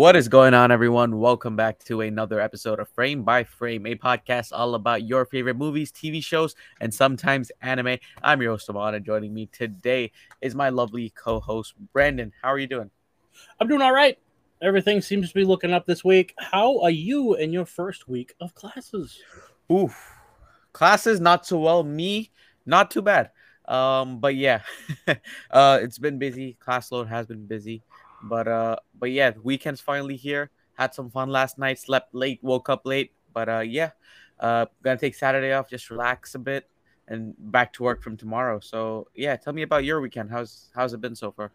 What is going on, everyone? Welcome back to another episode of Frame by Frame, a podcast all about your favorite movies, TV shows, and sometimes anime. I'm your host, Amaan, and joining me today is my lovely co host, Brandon. How are you doing? I'm doing all right. Everything seems to be looking up this week. How are you in your first week of classes? Oof. Classes not so well. Me, not too bad. Um, but yeah, uh, it's been busy. Class load has been busy. But uh, but yeah, weekend's finally here. Had some fun last night. Slept late, woke up late. But uh, yeah, uh, gonna take Saturday off, just relax a bit, and back to work from tomorrow. So yeah, tell me about your weekend. How's how's it been so far?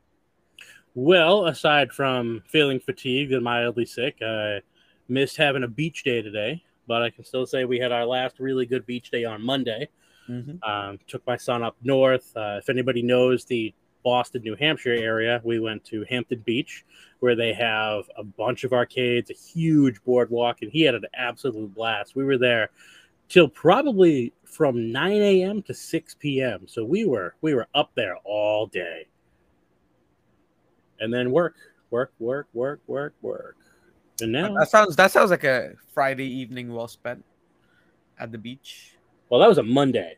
Well, aside from feeling fatigued and mildly sick, I missed having a beach day today. But I can still say we had our last really good beach day on Monday. Mm-hmm. Um, took my son up north. Uh, if anybody knows the Boston, New Hampshire area, we went to Hampton Beach, where they have a bunch of arcades, a huge boardwalk, and he had an absolute blast. We were there till probably from 9 a.m. to 6 p.m. So we were we were up there all day. And then work, work, work, work, work, work. And now that sounds that sounds like a Friday evening well spent at the beach. Well, that was a Monday.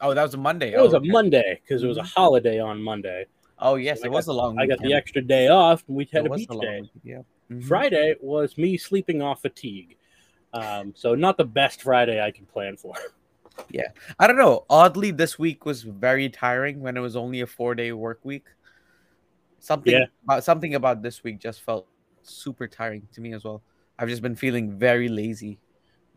Oh, that was a Monday. It oh, was okay. a Monday because it was a mm-hmm. holiday on Monday. Oh yes, so it was got, a long. I got the extra day off, and we had it a beach a day. Yeah. Mm-hmm. Friday was me sleeping off fatigue, um, so not the best Friday I can plan for. Yeah, I don't know. Oddly, this week was very tiring when it was only a four-day work week. Something yeah. about something about this week just felt super tiring to me as well. I've just been feeling very lazy,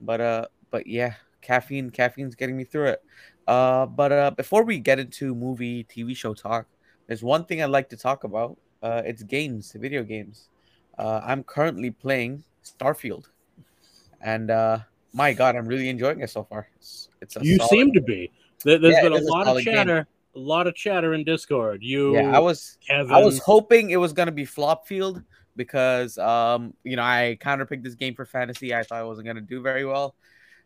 but uh, but yeah, caffeine, caffeine's getting me through it. Uh, but uh, before we get into movie, TV show talk, there's one thing I'd like to talk about. Uh, it's games, video games. Uh, I'm currently playing Starfield, and uh, my God, I'm really enjoying it so far. It's, it's you solid... seem to be. There's yeah, been a lot a of chatter, game. a lot of chatter in Discord. You, yeah, I was, Kevin. I was hoping it was gonna be Flopfield because, um, you know, I counterpicked this game for fantasy. I thought I wasn't gonna do very well,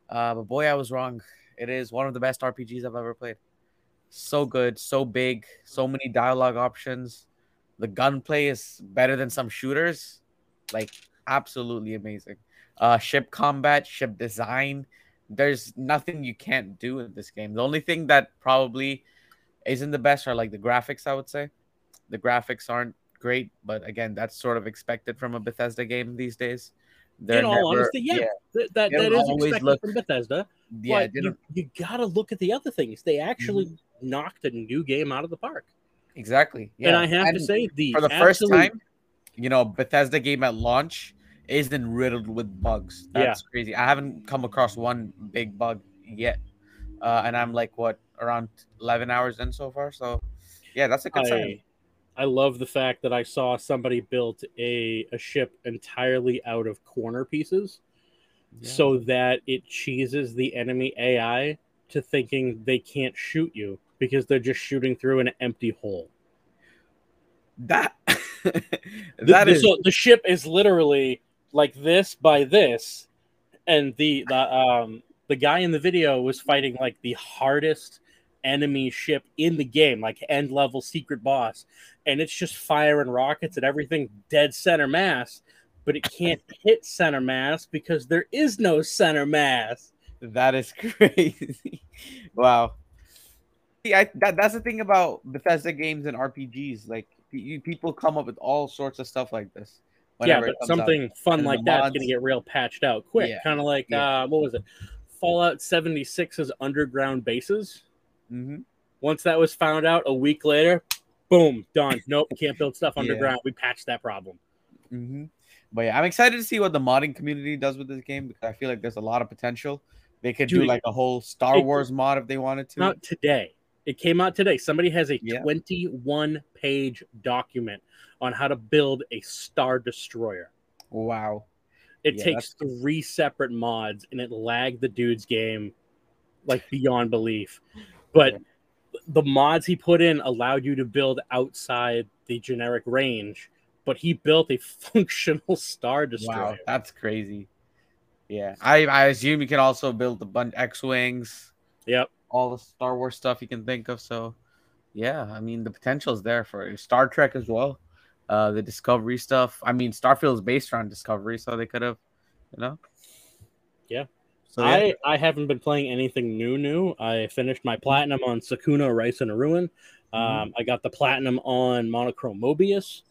uh, but boy, I was wrong. It is one of the best RPGs I've ever played. So good, so big, so many dialogue options. The gunplay is better than some shooters. Like absolutely amazing. Uh ship combat, ship design. There's nothing you can't do in this game. The only thing that probably isn't the best are like the graphics, I would say. The graphics aren't great, but again, that's sort of expected from a Bethesda game these days. They're in all never, honesty, yeah, yeah. that, that, that is expected look, from Bethesda. Yeah, you, you got to look at the other things. They actually mm-hmm. knocked a new game out of the park. Exactly. Yeah. And I have and to say, the for the absolute... first time, you know, Bethesda game at launch isn't riddled with bugs. That's yeah. crazy. I haven't come across one big bug yet, uh, and I'm like what around 11 hours in so far. So, yeah, that's a good I, sign. I love the fact that I saw somebody built a, a ship entirely out of corner pieces yeah. so that it cheeses the enemy AI to thinking they can't shoot you because they're just shooting through an empty hole. That that the, is... so the ship is literally like this by this, and the the um the guy in the video was fighting like the hardest enemy ship in the game, like end level secret boss, and it's just firing rockets at everything dead center mass, but it can't hit center mass because there is no center mass. That is crazy. wow. See, I, that, that's the thing about Bethesda games and RPGs. Like, you, people come up with all sorts of stuff like this. Yeah, but something out. fun and like that's going to get real patched out quick. Yeah. Kind of like, yeah. uh, what was it? Fallout 76's underground bases. Mm-hmm. Once that was found out, a week later, boom, done. Nope, can't build stuff underground. Yeah. We patched that problem. Mm-hmm. But yeah, I'm excited to see what the modding community does with this game because I feel like there's a lot of potential. They could Dude, do like a whole Star it, Wars mod if they wanted to. Not today. It came out today. Somebody has a yeah. 21 page document on how to build a Star Destroyer. Wow. It yeah, takes that's... three separate mods and it lagged the dude's game like beyond belief. But the mods he put in allowed you to build outside the generic range, but he built a functional star destroyer. Wow, that's crazy. Yeah, I, I assume you can also build a bunch X wings. Yep, all the Star Wars stuff you can think of. So, yeah, I mean the potential is there for Star Trek as well. uh, the Discovery stuff. I mean, Starfield is based on Discovery, so they could have, you know. Yeah. So yeah. I, I haven't been playing anything new. New. I finished my platinum on Sakuna Rice in a Ruin. Um, Mhm. I got the platinum on Monochrome Mobius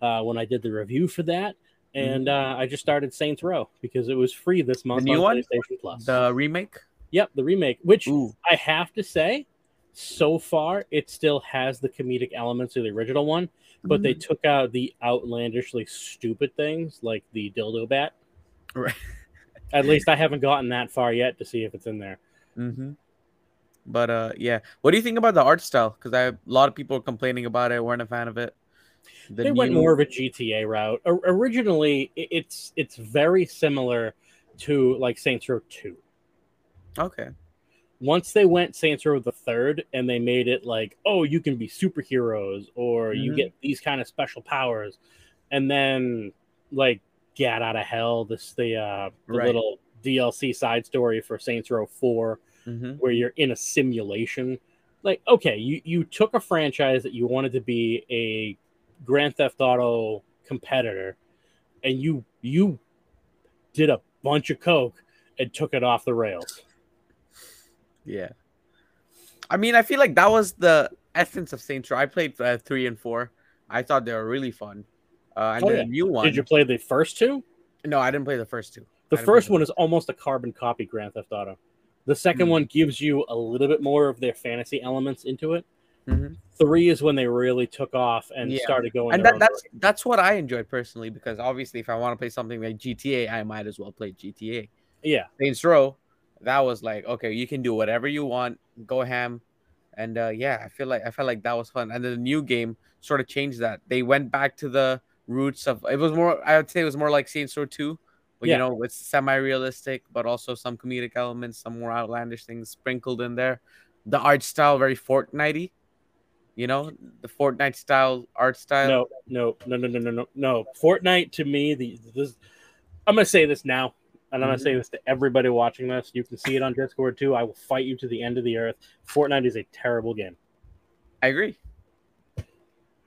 uh, when I did the review for that, and uh, I just started Saints Row because it was free this month new on one? PlayStation Plus. the remake. Yep, the remake, which Ooh, I have to say, so far it still has the comedic elements of the original one, but they took out the outlandishly stupid things like the dildo bat. Right. At least I haven't gotten that far yet to see if it's in there. Mm-hmm. But uh, yeah. What do you think about the art style? Because I a lot of people are complaining about it. weren't a fan of it. The they went more of a GTA route. O- originally, it's it's very similar to like Saints Row Two. Okay. Once they went Saints Row the third, and they made it like, oh, you can be superheroes, or you Mhm. get these kind of special powers, and then like get out of hell. This the uh, the Right. little DLC side story for Saints Row Four, Mm-hmm. where you're in a simulation. Like, okay, you you took a franchise that you wanted to be a Grand Theft Auto competitor, and you you did a bunch of coke and took it off the rails. Yeah. I mean, I feel like that was the essence of Saints Row. I played uh, three and four. I thought they were really fun. Uh, and Oh, then yeah. the new one. Did you play the first two? No, I didn't play the first two. The first one is almost a carbon copy Grand Theft Auto. The second Hmm. one gives you a little bit more of their fantasy elements into it. the- Mhm. Three is when they really took off and Yeah. started going. And that, that's that's what I enjoyed personally because obviously, if I want to play something like GTA, I might as well play GTA. yeah, Saints Row, that was like okay, you can do whatever you want, go ham, and uh, yeah, I feel like I felt like that was fun. And then the new game sort of changed that. They went back to the roots of it was more. I would say it was more like Saints Row Two, but Yeah. you know it's semi-realistic, but also some comedic elements, some more outlandish things sprinkled in there. The art style very Fortnite-y, you know, the Fortnite style art style. no, no, no, no, no, no, no, no. Fortnite to me, the this, I'm gonna say this now, and I'm gonna say this to everybody watching this. You can see it on Discord too. I will fight you to the end of the earth. Fortnite is a terrible game. I agree.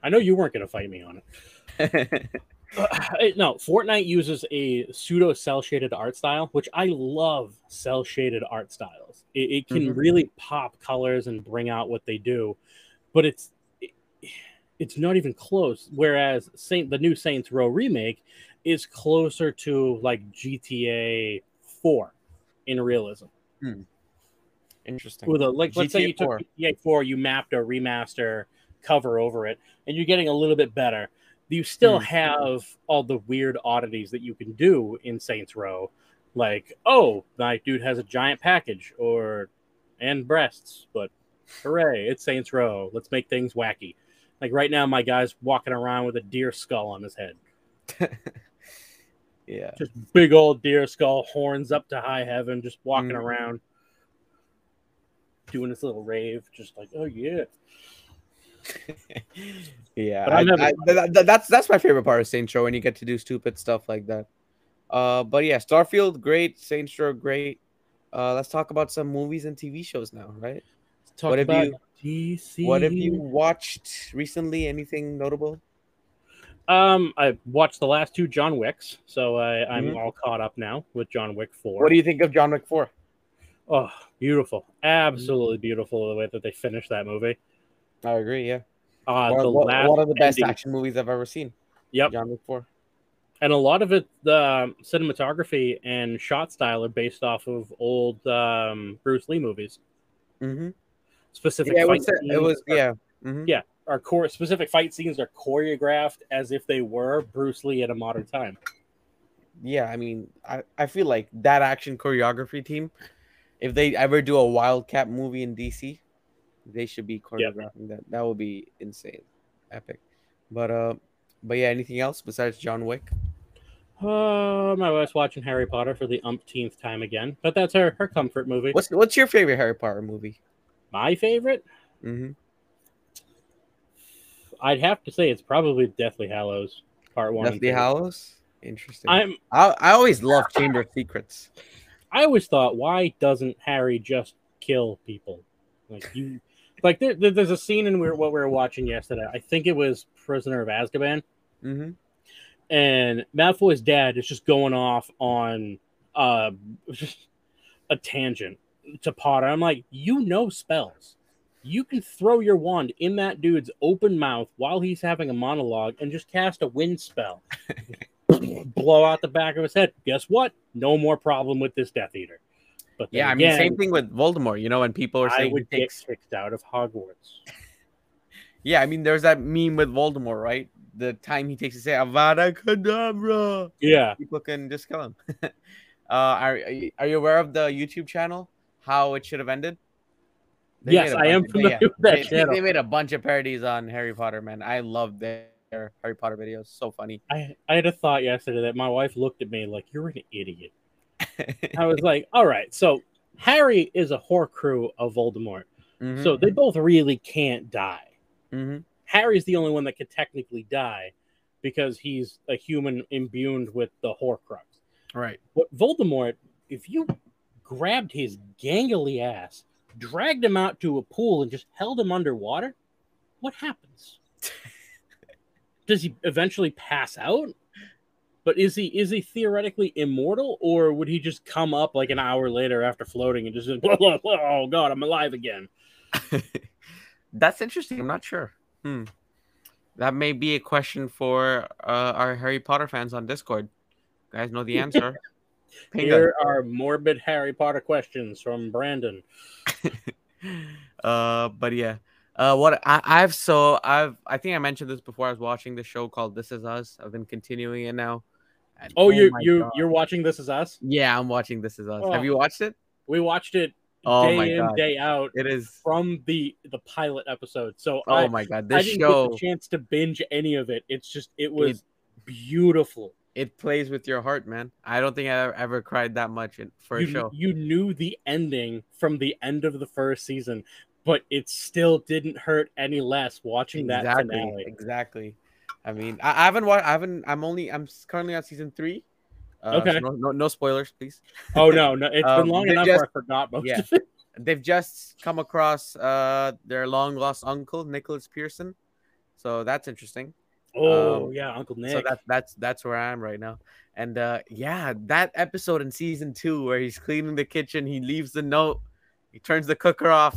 I know you weren't gonna fight me on it. Uh, no, Fortnite uses a pseudo cell shaded art style, which I love cell shaded art styles. It, it can Mhm. really pop colors and bring out what they do, but it's it's not even close. Whereas Saint the new Saints Row remake is closer to like GTA Four in realism. Interesting. With a like, let's say GTA you took 4. GTA Four, you mapped a remaster cover over it, and you're getting a little bit better. You still Hmm. have all the weird oddities that you can do in Saints Row, like oh, my dude has a giant package or and breasts, but hooray, it's Saints Row. Let's make things wacky. Like right now, my guy's walking around with a deer skull on his head, yeah. just big old deer skull, horns up to high heaven, just walking Mhm. around, doing this little rave, just like oh yeah. yeah, I, never- I- th- th- that's that's my favorite part of Saints Row when you get to do stupid stuff like that. Uh, but yeah, Starfield great, Saints Row great. Uh, let's talk about some movies and TV shows now, right? Talk What have you- DC. What have you watched recently? Anything notable? Um, I watched the last two John Wicks, so I, I'm Mhm. all caught up now with John Wick Four. What do you think of John Wick Four? oh, beautiful! Absolutely beautiful the way that they finished that movie. I agree. Yeah, Uh, one, the one- last one of the best ending- action movies I've ever seen. Yep, John Wick Four. and a lot of it, the um, cinematography and shot style are based off of old um, Bruce Lee movies. Mm-hmm. Specific Yeah, it fight was. It was are- yeah. Mhm. yeah. Our core specific fight scenes are choreographed as if they were Bruce Lee at a modern time. yeah, I mean, I, I feel like that action choreography team, if they ever do a Wildcat movie in DC, they should be choreographing that. That would be insane, epic. But uh, but yeah, anything else besides John Wick? Uh, my wife's watching Harry Potter for the umpteenth time again, but that's her her comfort movie. What's what's your favorite Harry Potter movie? My favorite? Mm-hmm. I'd have to say it's probably Deathly Hallows Part One. Deathly. Hallows. Interesting. I'm. I I always love Chamber of Secrets. I always thought, why doesn't Harry just kill people? Like you, like there, there- there's a scene in we what we were watching yesterday. I think it was Prisoner of Azkaban, Mm-hmm. and Malfoy's dad is just going off on uh, a tangent to Potter. I'm like, you know spells. You can throw your wand in that dude's open mouth while he's having a monologue and just cast a wind spell. Blow out the back of his head. Guess what? No more problem with this Death Eater. But Yeah, I mean, same thing with Voldemort. You know, when people are saying he would get takes kicked out of Hogwarts. Yeah, I mean, there's that meme with Voldemort, right? The time he takes to say Avada Kedavra, Yeah. people can just kill him. uh, are are you aware of the YouTube channel? How it should have ended? They Yes, I am familiar with that they, they- channel. they made a bunch of parodies on Harry Potter, man. I love their Harry Potter videos. So funny. I, I had a thought yesterday that my wife looked at me like, you're an idiot. I was like, all right, so Harry is a Horcrux of Voldemort. Mhm, So they both really can't die. mhm. Harry's the only one that could technically die because he's a human imbued with the Horcrux. right. But Voldemort, if you grabbed his gangly ass, dragged him out to a pool, and just held him underwater, what happens? Does he eventually pass out? But is he is he theoretically immortal, or would he just come up like an hour later after floating and just oh god, I'm alive again? That's interesting. I'm not sure. Hmm. That may be a question for uh, our Harry Potter fans on Discord. You guys know the answer. Here are morbid Harry Potter questions from Brandon. uh, but yeah. Uh, what I, I've so I've I think I mentioned this before. I was watching the show called This Is Us. I've been continuing it now. And Oh, you my you God. you're watching This Is Us? Yeah, I'm watching This Is Us. Oh. Have you watched it? We watched it Oh day my in God. day out It is. from the the pilot episode. So Oh I, my god, I this didn't show get the chance to binge any of it. It's just it was beautiful. It plays with your heart, man. I don't think I ever, cried that much in, for you, a show. you knew the ending from the end of the first season, but it still didn't hurt any less watching that exactly, finale. exactly. I mean, I, I haven't watched. I haven't. I'm only. I'm currently on season three. Uh, so Okay. no, no, no spoilers, please. Oh no, no, it's Um, been long enough just- where I forgot most yeah. They've just come across uh their long lost uncle, Nicholas Pearson. So that's interesting. Oh Um, yeah, Uncle Nick. So that's that's that's where I am right now. And uh yeah, that episode in season two where he's cleaning the kitchen, he leaves the note, he turns the cooker off,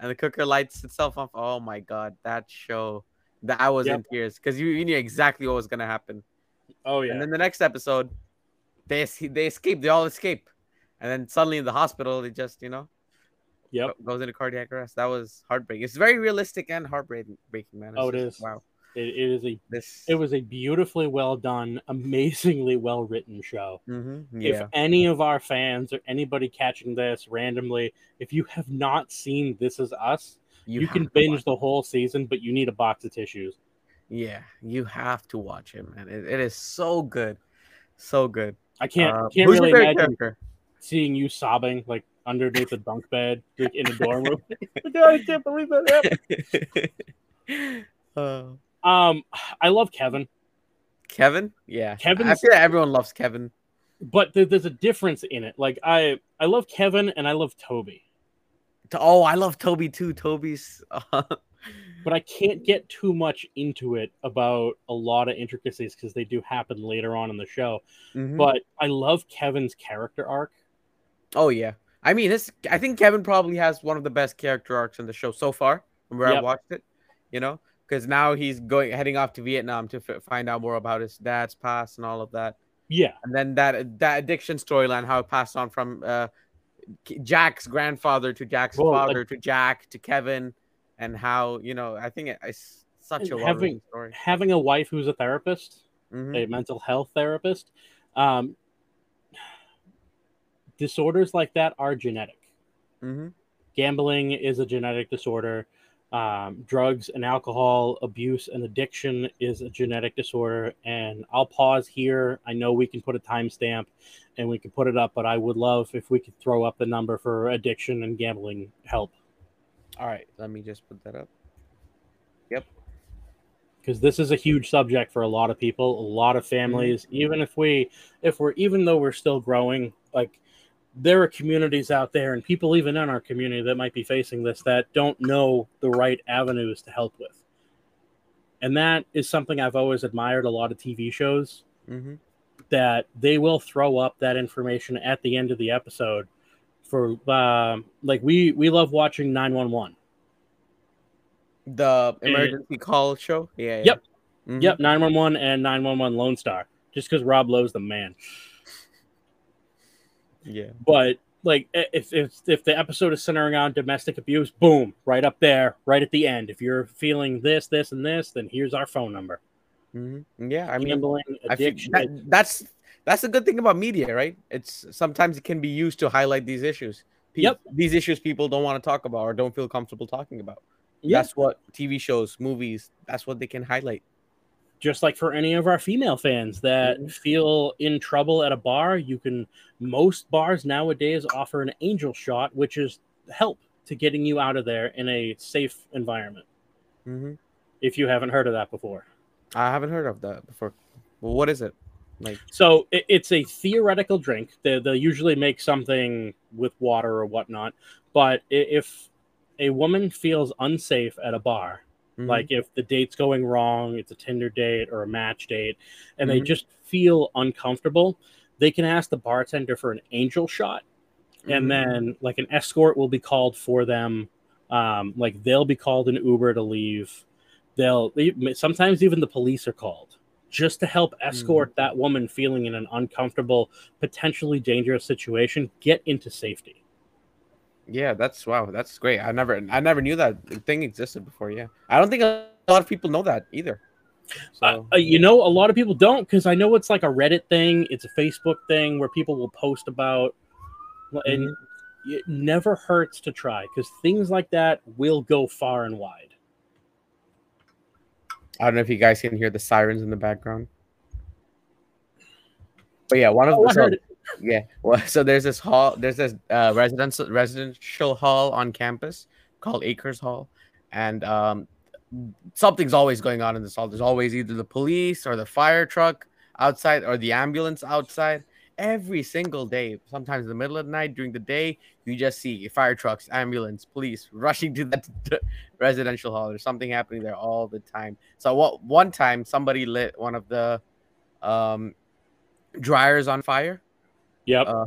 and the cooker lights itself off. Oh my god, that show. That I was in tears because you, you knew exactly what was gonna happen. oh yeah. And then the next episode, they they escape, they all escape, and then suddenly in the hospital, they just you know Yep. goes into cardiac arrest. That was heartbreaking. It's very realistic and heartbreaking, man. It's Oh, it just- is. Wow, It, it is a this. it was a beautifully well done, amazingly well written show. hmm If any of our fans or anybody catching this randomly, if you have not seen This Is Us, you, have can binge the whole season, but you need a box of tissues. Yeah, you have to watch it, man. It, it is so good, so good. I can't Uh, can't really imagine character? seeing you sobbing like underneath a bunk bed like, in a dorm room. God, I can't believe that happened. uh, Um, I love Kevin, Kevin, yeah, Kevin. I feel like everyone loves Kevin. but there, there's a difference in it. Like I I love Kevin and I love Toby, Oh, I love Toby too. Toby's. Uh, but I can't get too much into it about a lot of intricacies because they do happen later on in the show. mhm. But I love Kevin's character arc. Oh yeah. I mean, this. I think Kevin probably has one of the best character arcs in the show so far, from where I Yep. watched it. You know, because now he's going heading off to Vietnam to f- find out more about his dad's past and all of that, Yeah, and then that that addiction storyline, how it passed on from uh, Jack's grandfather to Jack's Well, father to Jack to Kevin, and how you know I think it- it's such a having- story. having a wife who's a therapist, Mhm. a mental health therapist, um, disorders like that are genetic. Mm-hmm. Gambling is a genetic disorder. Um, drugs and alcohol abuse and addiction is a genetic disorder. And I'll pause here. I know we can put a timestamp and we can put it up, but I would love if we could throw up the number for addiction and gambling help All right, let me just put that up. Yep. Because this is a huge subject for a lot of people, a lot of families. Even if we, if we're, even though we're still growing, like there are communities out there and people even in our community that might be facing this that don't know the right avenues to help with. and that is something I've always admired a lot of TV shows Mm-hmm. that they will throw up that information at the end of the episode for uh, like we we love watching 911 The emergency call show. Yeah. yeah. Yep. Mhm. yep 911 and 911 lone star just because rob lowe's the man Yeah. but like if, if if the episode is centering on domestic abuse boom right up there right at the end if you're feeling this this and this then here's our phone number hmm Yeah. I mean, gambling I feel that, that's that's the good thing about media, right? It's sometimes it can be used to highlight these issues. Pe- Yep. These issues people don't want to talk about or don't feel comfortable talking about. Yeah. That's what TV shows, movies, that's what they can highlight. Just like for any of our female fans that Mhm. feel in trouble at a bar, you can. Most bars nowadays offer an angel shot, which is help to getting you out of there in a safe environment. hmm If you haven't heard of that before, I haven't heard of that before. Well, what is it? Like, so it, it's a theoretical drink. They, they'll usually make something with water or whatnot. But if a woman feels unsafe at a bar, mhm. like if the date's going wrong it's a tinder date or a match date and they Mhm. just feel uncomfortable they can ask the bartender for an angel shot Mhm. and then like an escort will be called for them um, like they'll be called an uber to leave they'll they, sometimes even the police are called just to help escort that woman feeling in an uncomfortable potentially dangerous situation get into safety Yeah, that's wow, that's great. I never, I never knew that thing existed before. Yeah, I don't think a lot of people know that either. So Uh, you know, a lot of people don't because I know it's like a Reddit thing, it's a Facebook thing where people will post about, and it never hurts to try because things like that will go far and wide. I don't know if you guys can hear the sirens in the background. But yeah, one of Oh, the so- heard it. Yeah, well, so there's this hall, there's this uh, residential residential hall on campus called Acres Hall, and um, something's always going on in this hall. There's always either the police or the fire truck outside or the ambulance outside. Every single day, sometimes in the middle of the night, during the day, you just see fire trucks, ambulance, police rushing to that residential hall. There's something happening there all the time. So what one time somebody lit one of the um dryers on fire. Yep, Uh,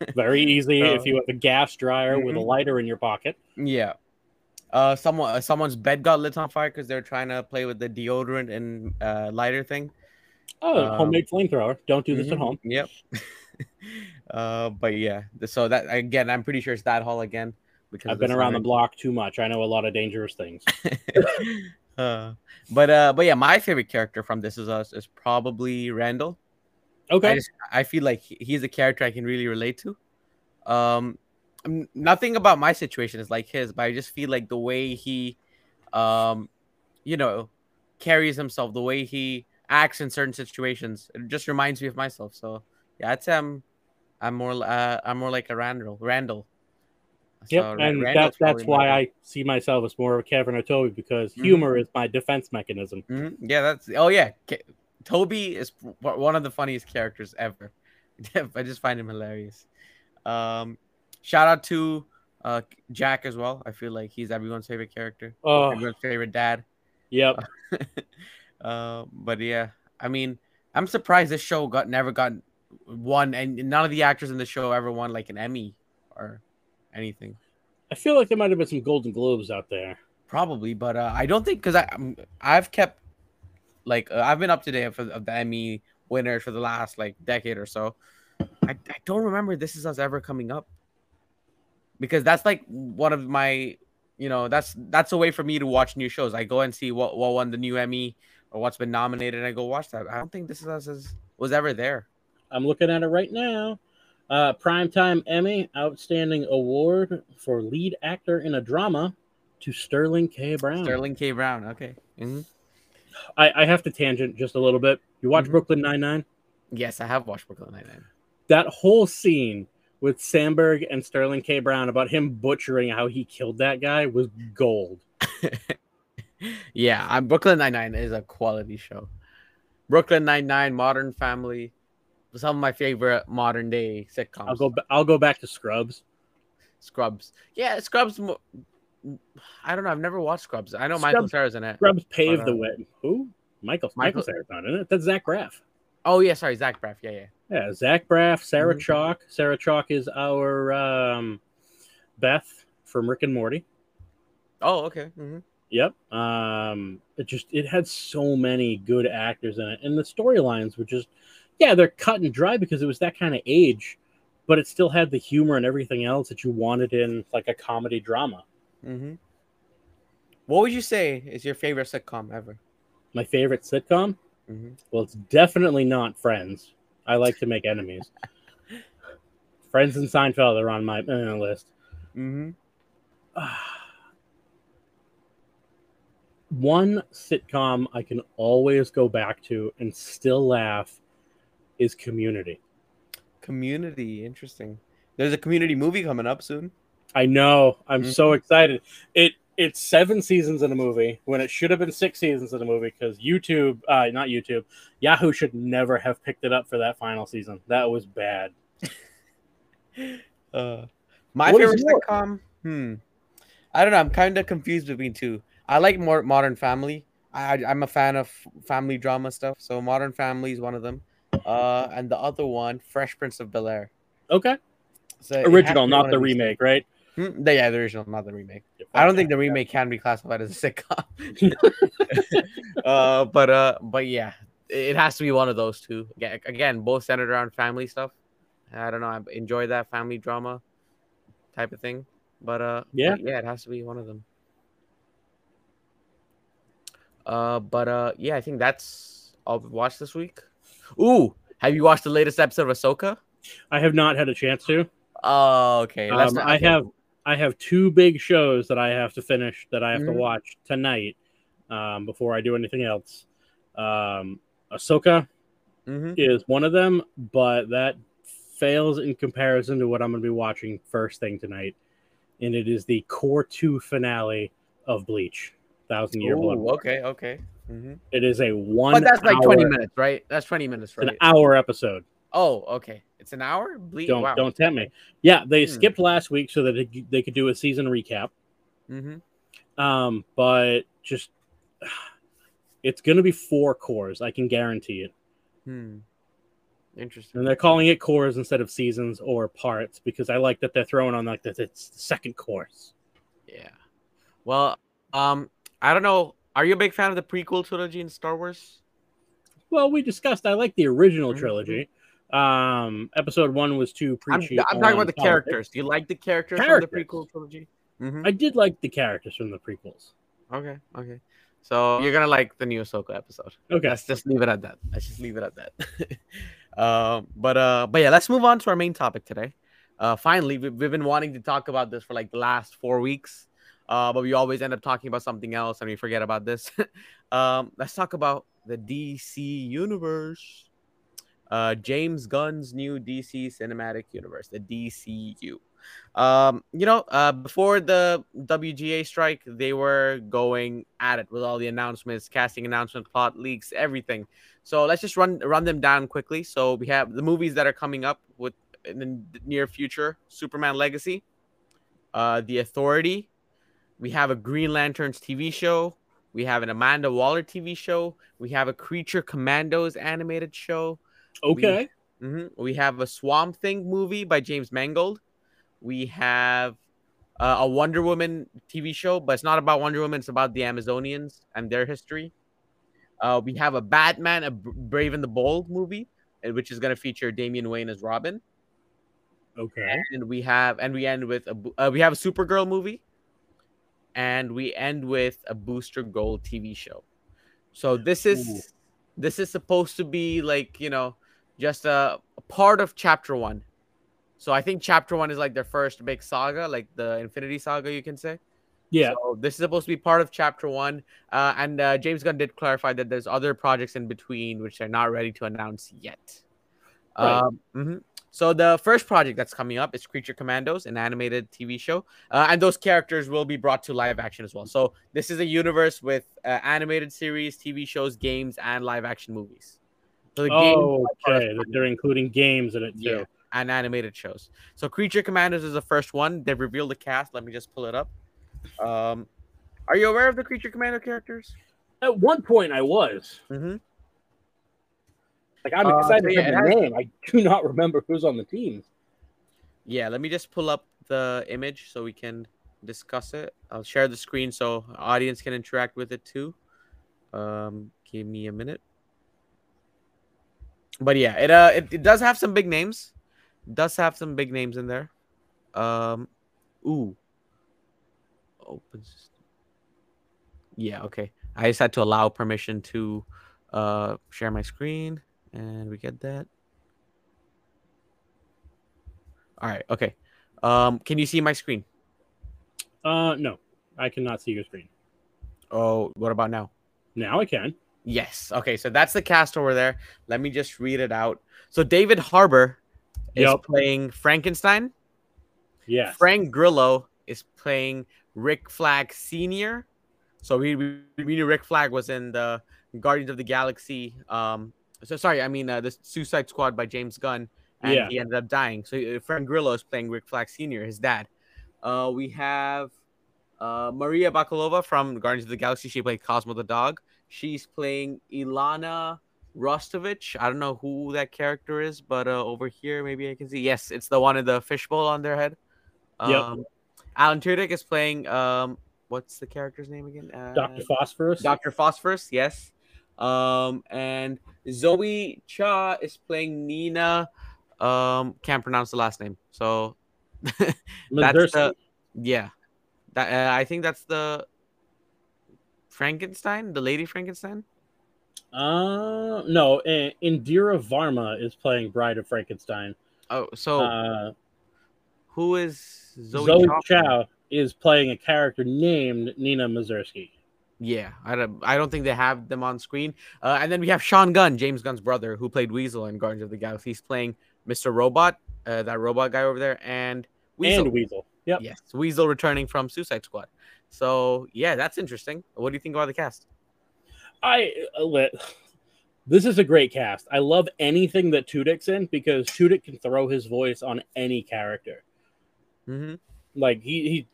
very easy if you have a gas dryer with a mhm. lighter in your pocket. Yeah. Uh, someone uh, someone's bed got lit on fire because they're trying to play with the deodorant and uh, lighter thing. Oh, Um, homemade flamethrower! Don't do this at Mhm, home. Yep. uh, but yeah, so that again, I'm pretty sure it's that hall again because I've been around the block too much. I know a lot of dangerous things. uh, but uh, but yeah, my favorite character from This Is Us is probably Randall. Okay, I just I feel like he's a character I can really relate to. Um, nothing about my situation is like his, but I just feel like the way he, um, you know, carries himself, the way he acts in certain situations, it just reminds me of myself. So yeah, I'd say I'm, I'm more uh, I'm more like a Randall. Randall. Yep, So and Randall's that's that's why. I see myself as more of a Kevin or Toby because Mhm. humor is my defense mechanism. Mhm. Yeah, that's oh yeah. Toby is one of the funniest characters ever. I just find him hilarious. Um, shout out to uh Jack as well. I feel like he's everyone's favorite character, Oh, everyone's favorite dad. yep. uh, but yeah, I mean, I'm surprised this show got never got one, and none of the actors in the show ever won like an Emmy or anything. I feel like there might have been some Golden Globes out there. Probably, but uh, I don't think because I I'm, I've kept like uh, I've been up to date for the, of the Emmy winners for the last like decade or so. I, I don't remember this is us ever coming up because that's like one of my you know that's that's a way for me to watch new shows. I go and see what what won the new Emmy or what's been nominated, and I go watch that. I don't think this is us is, was ever there. I'm looking at it right now. Uh, Primetime Emmy Outstanding Award for Lead Actor in a Drama to Sterling K. Brown. Sterling K. Brown. Okay. Mhm. I, I have to tangent just a little bit. You watch Mhm. Brooklyn Nine Nine? Yes, I have watched Brooklyn Nine Nine. That whole scene with Samberg and Sterling K. Brown about him butchering how he killed that guy was gold. yeah, I'm Brooklyn Nine Nine is a quality show. Brooklyn Nine Nine, Modern Family, some of my favorite modern day sitcoms. I'll go. I'll go back to Scrubs. Scrubs. Yeah, Scrubs. I don't know. I've never watched Scrubs. I know Michael Cera's in it. Scrubs paved the uh, way. Who? Michael. Michael Michael- Cera's not in it. That's Zach Braff. Oh yeah, sorry, Zach Braff. Yeah, yeah. Yeah, Zach Braff, Sarah Mhm. Chalke. Sarah Chalke is our um, Beth from Rick and Morty. Oh, okay. hmm Yep. Um, it just it had so many good actors in it, and the storylines were just yeah, they're cut and dry because it was that kind of age, but it still had the humor and everything else that you wanted in like a comedy drama. Hmm What would you say is your favorite sitcom ever? My favorite sitcom? hmm Well, it's definitely not Friends. I like to make enemies. Friends and Seinfeld are on my uh, list. hmm One sitcom I can always go back to and still laugh is Community. Community, interesting. There's a community movie coming up soon. I know. I'm Mhm. so excited. It it's seven seasons in a movie when it should have been six seasons in a movie because YouTube, uh, not YouTube, Yahoo should never have picked it up for that final season. That was bad. Uh, my What is favorite yours? sitcom. Hmm. I don't know. I'm kind of confused between two. I like more Modern Family. I, I I'm a fan of family drama stuff. So Modern Family is one of them. Uh, and the other one, Fresh Prince of Bel Air. Okay, So original, not the of these remake, right? Hmm, the- yeah, the original, not the remake. I don't think the remake can be classified as a sitcom. uh, but uh, but yeah, it has to be one of those two. Again, again, both centered around family stuff. I don't know. I enjoy that family drama type of thing. But uh, Yeah. but yeah, it has to be one of them. Uh, but uh, yeah, I think that's all we watched this week. Ooh, have you watched the latest episode of Ahsoka? I have not had a chance to. Oh, okay. let's Um, not- I okay. have I have two big shows that I have to finish that I have Mhm. to watch tonight um, before I do anything else. Um, Ahsoka Mhm. is one of them, but that fails in comparison to what I'm going to be watching first thing tonight, and it is the cour two finale of Bleach, Thousand Year Blood. War. okay, okay. Mhm. It is a one. But that's like 20 minutes, right? That's 20 minutes, An hour episode. Oh, okay. It's an hour? Ble- Don't wow. don't tempt me. Yeah, they Hmm. skipped last week so that they, they could do a season recap. Mm-hmm. Um, but just it's gonna be four cours. I can guarantee it. Hmm. Interesting. And they're calling it cours instead of seasons or parts because I like that they're throwing on like that it's the second course. Yeah. Well, um, I don't know. Are you a big fan of the prequel trilogy in Star Wars? Well, we discussed I like the original Mhm. trilogy. Um, episode one was too I'm, preachy. I'm talking about the politics. characters. Do you like the characters, Characters. from the prequel trilogy? Mm-hmm. I did like the characters from the prequels. Okay, okay. So you're gonna like the new Ahsoka episode. Okay. Let's just leave it at that. Let's just leave it at that. um, but uh, but yeah, let's move on to our main topic today. Uh, finally, we, we've been wanting to talk about this for like the last four weeks, uh, but we always end up talking about something else and we forget about this. um, let's talk about the DC universe. Uh, James Gunn's new DC cinematic universe, the DCU. Um, you know, uh, before the WGA strike, they were going at it with all the announcements, casting announcements, plot leaks, everything. So let's just run run them down quickly. So we have the movies that are coming up with in the near future: Superman Legacy, uh, The Authority. We have a Green Lanterns TV show. We have an Amanda Waller TV show. We have a Creature Commandos animated show. Okay. hmm We have a Swamp Thing movie by James Mangold. We have uh, a Wonder Woman TV show, but it's not about Wonder Woman. It's about the Amazonians and their history. Uh, we have a Batman, a Brave and the Bold movie, which is going to feature Damian Wayne as Robin. Okay. And we have, and we end with a, uh, we have a Supergirl movie, and we end with a Booster Gold TV show. So this is. This is supposed to be like you know just a, a part of chapter one. So I think chapter one is like their first big saga, like the Infinity Saga, you can say. Yeah. So this is supposed to be part of chapter one, uh, and uh, James Gunn did clarify that there's other projects in between which they're not ready to announce yet. Right. Um, mhm. So the first project that's coming up is Creature Commandos, an animated TV show, uh, and those characters will be brought to live action as well. So this is a universe with uh, animated series, TV shows, games, and live action movies. So the Oh, okay. They're including games in it too. Yeah. and animated shows. So Creature Commandos is the first one. They've revealed the cast. Let me just pull it up. Um, are you aware of the Creature Commander characters? At one point, I was. Mm-hmm. Like I'm Uh, excited so for yeah, it the name. I do not remember who's on the team. Yeah, let me just pull up the image so we can discuss it. I'll share the screen so audience can interact with it too. Um, give me a minute. But yeah, it uh it, it does have some big names. does have some big names in there. Um, ooh, open. system. Yeah, okay. I just had to allow permission to uh share my screen, and we get that. All right. Okay. Um, can you see my screen? Uh, no, I cannot see your screen. Oh, what about now? Now I can. Yes. Okay. So that's the cast over there. Let me just read it out. So David Harbour is Yep. playing Frankenstein. Yeah. Frank Grillo is playing Rick Flag Senior. So we we, we knew Rick Flag was in the Guardians of the Galaxy. Um, so sorry, I mean uh, the Suicide Squad by James Gunn, and Yeah. he ended up dying. So uh, Frank Grillo is playing Rick Flag Senior, his dad. Uh, we have uh, Maria Bakalova from Guardians of the Galaxy. She played Cosmo the dog. She's playing Ilana Rostovich. I don't know who that character is, but uh, over here maybe I can see. Yes, it's the one in the fishbowl on their head. Yep. Um, Alan Tudyk is playing. Um, what's the character's name again? Uh, Doctor Phosphorus. Doctor Phosphorus. Yes. Um, and Zoe Chao is playing Nina. Um, can't pronounce the last name. So that's the yeah. That uh, I think that's the Frankenstein, the Lady Frankenstein. Uh, no, uh, Indira Varma is playing Bride of Frankenstein. Oh, so Uh, who is Zoe, Zoe, Cha? Chao is playing a character named Nina Mazursky. Yeah, I don't, I don't think they have them on screen. Uh, and then we have Sean Gunn, James Gunn's brother, who played Weasel in Guardians of the Galaxy. He's playing Mr. Robot, uh, that robot guy over there, and Weasel. And Weasel. Yep. Yes, Weasel returning from Suicide Squad. So yeah, that's interesting. What do you think about the cast? I uh, let. This is a great cast. I love anything that Tudyk's in because Tudyk can throw his voice on any character. Mm-hmm. Like he, he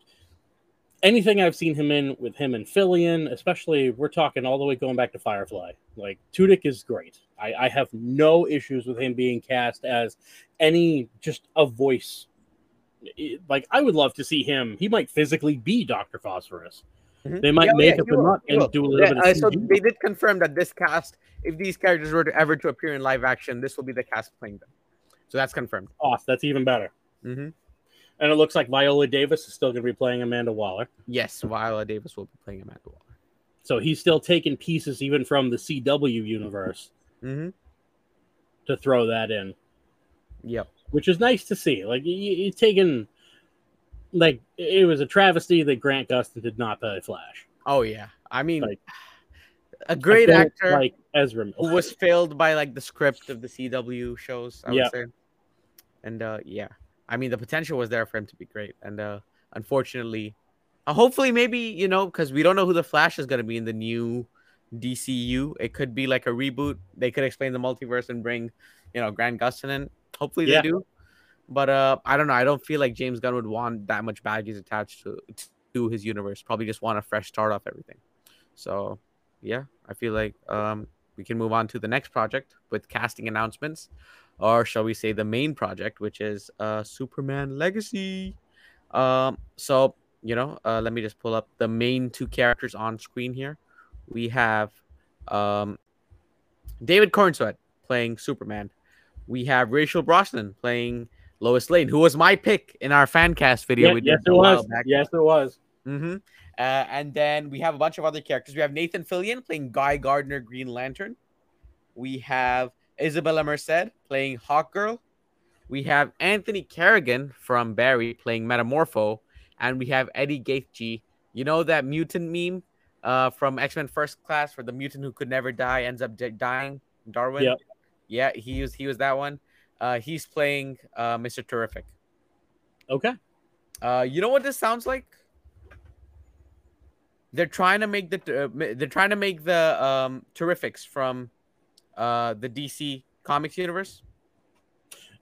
anything I've seen him in with him and Fillion, especially we're talking all the way going back to Firefly. Like Tudyk is great. I, I have no issues with him being cast as any just a voice. It- Like I would love to see him. He might physically be Doctor Phosphorus. They might Mm-hmm. Yeah, make yeah, up he a will, nut he and will. do a little Yeah, bit uh, so they did confirm that this cast, if these characters were to ever to appear in live action, this will be the cast playing them. So that's confirmed. Awesome. That's even better. Mm-hmm. And it looks like Viola Davis is still going to be playing Amanda Waller. Yes, Viola Davis will be playing Amanda Waller. So he's still taking pieces even from the CW universe Mm-hmm. to throw that in, Yep. which is nice to see. Like you, you taking, like it was a travesty that Grant Gustin did not play Flash. Oh yeah. I mean, Like- a great actor like Ezra. Miller. who was failed by like the script of the CW shows. I Yeah. would say. And uh, yeah, I mean the potential was there for him to be great, and uh, unfortunately, uh, hopefully maybe you know because we don't know who the Flash is going to be in the new DCU. It could be like a reboot. They could explain the multiverse and bring you know Grant Gustin in. Hopefully Yeah. they do. But uh, I don't know. I don't feel like James Gunn would want that much baggage attached to to his universe. Probably just want a fresh start off everything. So yeah, I feel like um, we can move on to the next project with casting announcements, or shall we say the main project, which is uh, Superman Legacy. Um, so you know, uh, let me just pull up the main two characters on screen here. We have um, David Corenswet playing Superman. We have Rachel Brosnahan playing Lois Lane, who was my pick in our fan cast video. Yeah, we yes, it was. Yes, it was. Mm-hmm. Uh, and then we have a bunch of other characters. We have Nathan Fillion playing Guy Gardner Green Lantern. We have Isabella Merced playing Hawkgirl. We have Anthony Carrigan from Barry playing Metamorpho. And we have Edi Gathegi. You know that mutant meme uh, from X Men First Class where the mutant who could never die ends up dying? Darwin? Yep. Yeah, he was, he was that one. Uh, he's playing uh, Mr. Terrific. Okay. Uh, you know what this sounds like? They're trying to make the uh, they're trying to make the um terrifics from uh the DC Comics universe.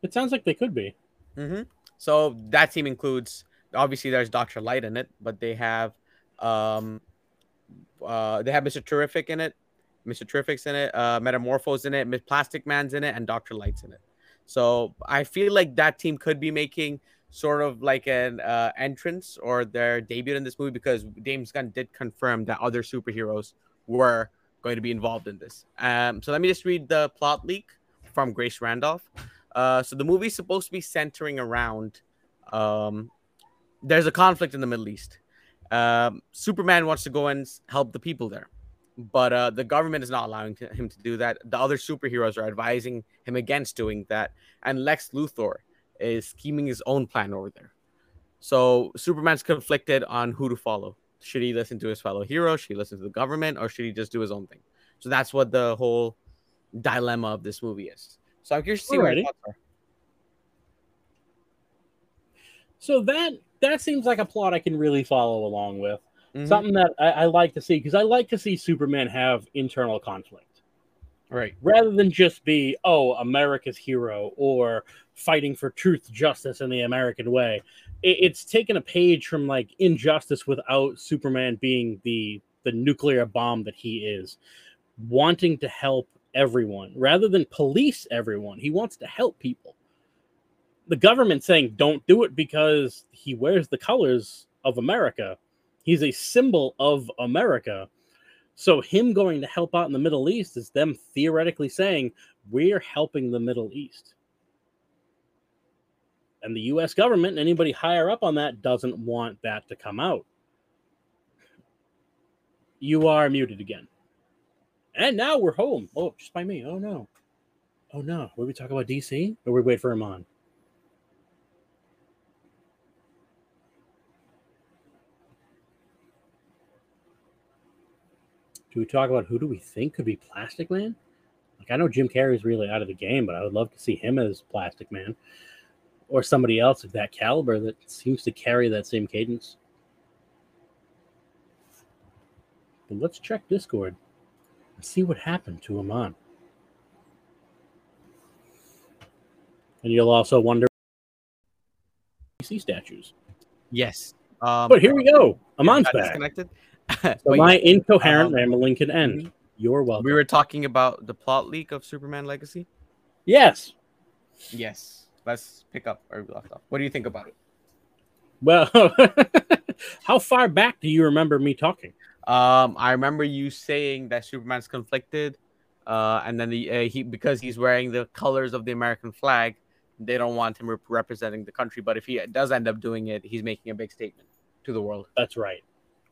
It sounds like they could be. Mm-hmm. So that team includes obviously there's Doctor Light in it, but they have um, uh, they have Mister Terrific in it, Mister Terrific's in it, uh, Metamorphos in it, Plastic Man's in it, and Doctor Light's in it. So I feel like that team could be making sort of like an uh, entrance or their debut in this movie because James Gunn did confirm that other superheroes were going to be involved in this. Um, so let me just read the plot leak from Grace Randolph. Uh, so the movie's supposed to be centering around um, there's a conflict in the Middle East. Um, Superman wants to go and help the people there, but uh, the government is not allowing to, him to do that. The other superheroes are advising him against doing that, and Lex Luthor is scheming his own plan over there. So Superman's conflicted on who to follow. Should he listen to his fellow heroes? Should he listen to the government, or should he just do his own thing? So that's what the whole dilemma of this movie is. So I'm curious to see Alrighty. what your thoughts are. So that that seems like a plot I can really follow along with. Mhm. Something that I, I like to see because I like to see Superman have internal conflict Right. rather than just be oh America's hero or fighting for truth, justice, and the American way. It, it's taken a page from like Injustice without Superman being the the nuclear bomb that he is, wanting to help everyone rather than police everyone. He wants to help people. The government saying don't do it because he wears the colors of America. He's a symbol of America. So him going to help out in the Middle East is them theoretically saying we're helping the Middle East. And the US government and anybody higher up on that doesn't want that to come out. You are muted again. And now we're home. Oh, just by me. Oh no. Oh no. Were we talk about DC? Or we wait for him Do we talk about who do we think could be Plastic Man? Like I know Jim Carrey's really out of the game, but I would love to see him as Plastic Man. Or somebody else of that caliber that seems to carry that same cadence. But let's check Discord and see what happened to Amaan. And you'll also wonder DC statues. Yes. Um, But here we go. Amaan's back. disconnected. So my yeah, incoherent um, rambling can end. You're welcome. we were talking about the plot leak of Superman Legacy. yes. Yes. Let's pick up where we left off. What do you think about it? Well, how far back do you remember me talking? Um, I remember you saying that Superman's conflicted, uh, and then the uh, he because he's wearing the colors of the American flag, they don't want him rep- representing the country. But if he does end up doing it, he's making a big statement to the world. That's right.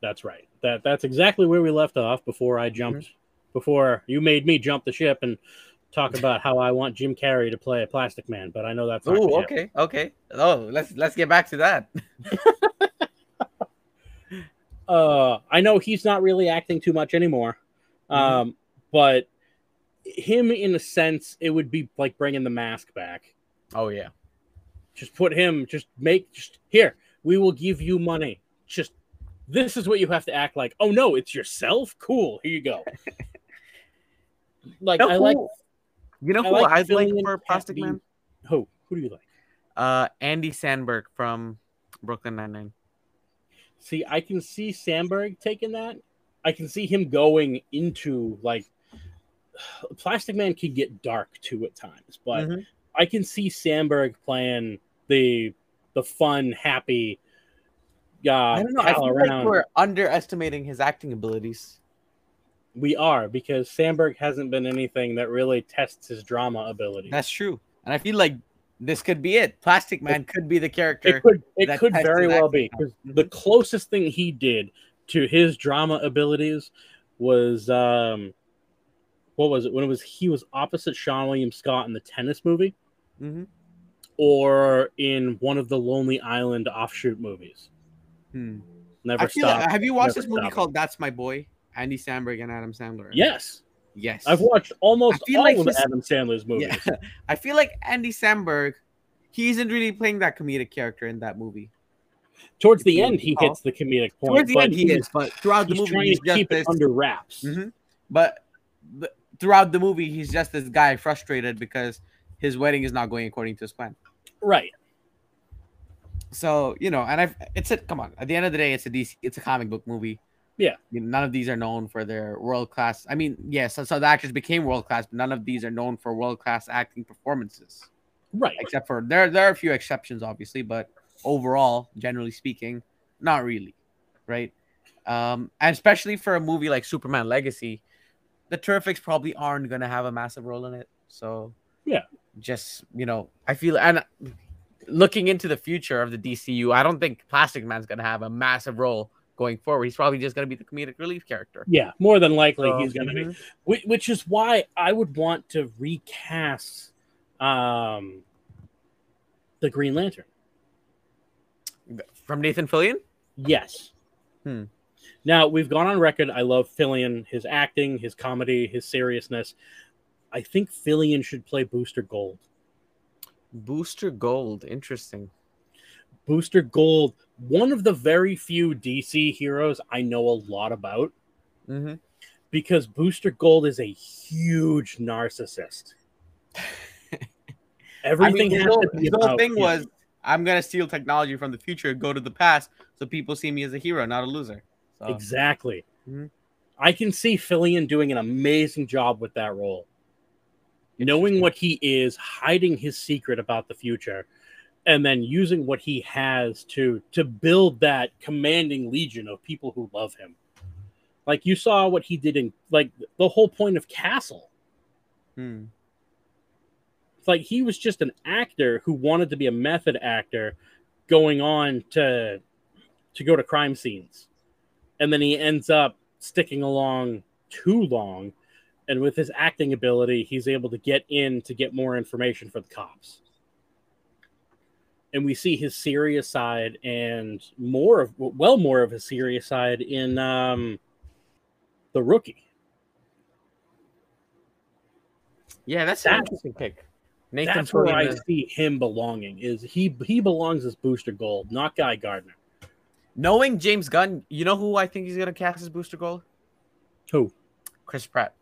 That's right. That that's exactly where we left off before I jumped. Before you made me jump the ship and talk about how I want Jim Carrey to play a Plastic Man, but I know that's Oh, happen. okay, okay. Oh, let's let's get back to that. uh i know he's not really acting too much anymore Mhm. um but him in a sense it would be like bringing the mask back Oh yeah. just put him just make just here we will give you money just this is what you have to act like. Oh no it's yourself? Cool. Here you go. Like know i like You know I who like I'd like for Plastic being- Man? who? Who do you like? Uh, Andy Samberg from Brooklyn Nine Nine. see i can see samberg taking that. I can see him going into like plastic man can get dark too at times but Mhm. I can see Samberg playing the the fun, happy guy. I don't know. I feel around. like we're underestimating his acting abilities. we are because Samberg hasn't been anything that really tests his drama ability. That's true, and I feel like this could be it. Plastic Man could be the character. it could it could very well be because Mhm. the closest thing he did to his drama abilities was um what was it when it was he was opposite Seann William Scott in the tennis movie Mhm. or in one of the Lonely Island offshoot movies. Hmm. Never I stop. like- have you watched never this movie stop. called That's My Boy? Andy Samberg and Adam Sandler. Yes. Yes. I've watched almost all like of he's- Adam Sandler's movies. Yeah. I feel like Andy Samberg, he isn't really playing that comedic character in that movie. Towards If the end, he hits the comedic point. Towards the end, he is, but throughout the movie, he's to just this. it under wraps. Mhm. But the, throughout the movie, he's just this guy frustrated because his wedding is not going according to his plan. Right. So you know, and I've it's a come on. At the end of the day, it's a DC. It's a comic book movie. Yeah. You know, none of these are known for their world class. I mean, yes, yeah, so, so the actors became world class, but none of these are known for world class acting performances. Right. Except for there, there are a few exceptions, obviously, but overall, generally speaking, not really. Right. Um, and especially for a movie like Superman Legacy, the Terrifics probably aren't going to have a massive role in it. So, yeah, just, you know, I feel, and looking into the future of the DCU, I don't think Plastic Man's going to have a massive role going forward. He's probably just going to be the comedic relief character. Yeah, more than likely he's going to mm-hmm. be. Which is why I would want to recast um, the Green Lantern from Nathan Fillion. Yes. Hmm. Now we've gone on record. I love Fillion, his acting, his comedy, his seriousness. I think Fillion should play Booster Gold. Booster Gold, interesting. Booster Gold, one of the very few DC heroes I know a lot about. Mm-hmm. Because Booster Gold is a huge narcissist. Everything I mean, whole, the whole thing him. was I'm gonna steal technology from the future, go to the past, so people see me as a hero, not a loser. So. Exactly. Mm-hmm. I can see Fillion doing an amazing job with that role. Knowing what he is, hiding his secret about the future, and then using what he has to to build that commanding legion of people who love him. Like you saw what he did in like the whole point of Castle. Hmm. It's like he was just an actor who wanted to be a method actor going on to to go to crime scenes and then he ends up sticking along too long and with his acting ability he's able to get in to get more information for the cops and we see his serious side and more of well more of his serious side in um the rookie yeah that's, that's an interesting pick Nathan that's where I see him belonging. Is he he belongs as Booster Gold, not Guy Gardner. Knowing James Gunn, you know who I think he's gonna cast as Booster Gold? Who? Chris Pratt.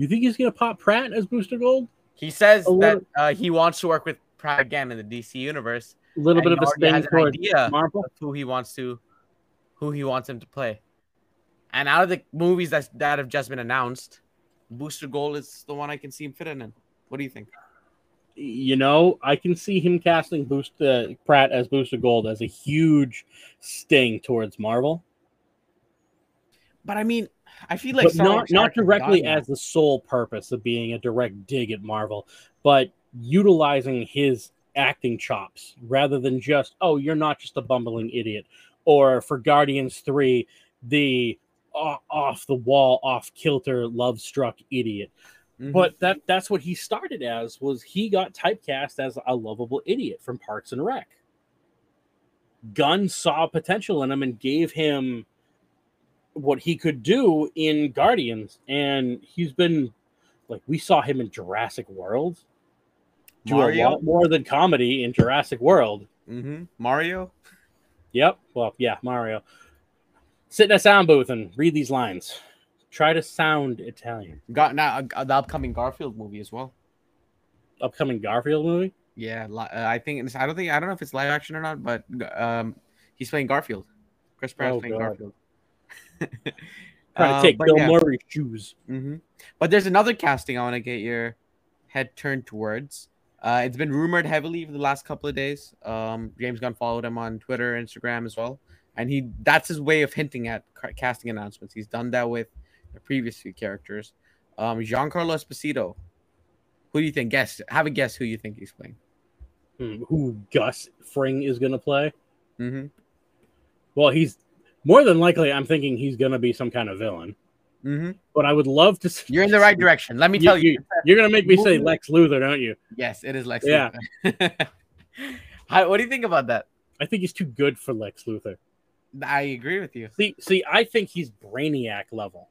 You think he's gonna pop Pratt as Booster Gold? He says that uh, he wants to work with Pratt again in the DC universe. A little bit of a spin toward idea Marvel. who he wants to, who he wants him to play. And out of the movies that that have just been announced, Booster Gold is the one I can see him fitting in. What do you think? you know, I can see him casting Boost uh, Pratt as Booster Gold as a huge sting towards Marvel. But I mean, I feel like not not directly as the sole purpose of being a direct dig at Marvel, but utilizing his acting chops rather than just oh you're not just a bumbling idiot or for Guardians 3 the off the wall off kilter love struck idiot Mm-hmm. But that that's what he started as was he got typecast as a lovable idiot from Parks and Rec. Gunn saw potential in him and gave him what he could do in Guardians, and he's been like we saw him in Jurassic World do Mario? a lot more than comedy in Jurassic World. Mm-hmm. Mario. Yep. Well, yeah, Mario. Sit in a sound booth and read these lines. Try to sound Italian. Got now uh, the upcoming Garfield movie as well. Upcoming Garfield movie? Yeah, uh, I think I don't think I don't know if it's live action or not, but um, he's playing Garfield. Chris Pratt's oh, playing God. Garfield. Trying to uh, take Bill yeah. Murray's shoes. Mm-hmm. But there's another casting I want to get your head turned towards. Uh, it's been rumored heavily for the last couple of days. Um, James Gunn followed him on Twitter, Instagram as well, and he that's his way of hinting at casting announcements. He's done that with the previous few characters. Um, Giancarlo Esposito. Who do you think? Guess. Have a guess who you think he's playing. Hmm, who Gus Fring is going to play? Mm-hmm. Well, he's more than likely. I'm thinking he's going to be some kind of villain. Mm-hmm. But I would love to. See, You're in the right direction. Let me tell you. you are going to make me say Lex Luthor, don't you? Yes, it is Lex. Yeah. How, what do you think about that? I think he's too good for Lex Luthor. I agree with you. See, see, I think he's Brainiac level.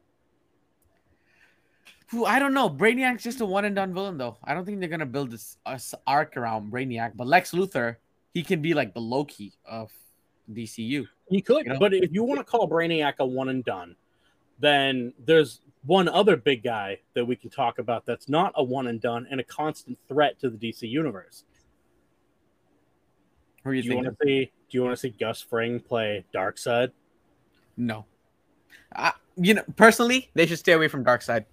Who I don't know. Brainiac's just a one and done villain, though. I don't think they're gonna build this arc around Brainiac. But Lex Luthor, he can be like the Loki of DCU. He could, you know? but if you want to call Brainiac a one and done, then there's one other big guy that we can talk about that's not a one and done and a constant threat to the DC universe. Who are you Do you want to see? Do you want to see Gus Fring play Darkseid? No. Uh, you know, personally, they should stay away from Darkseid.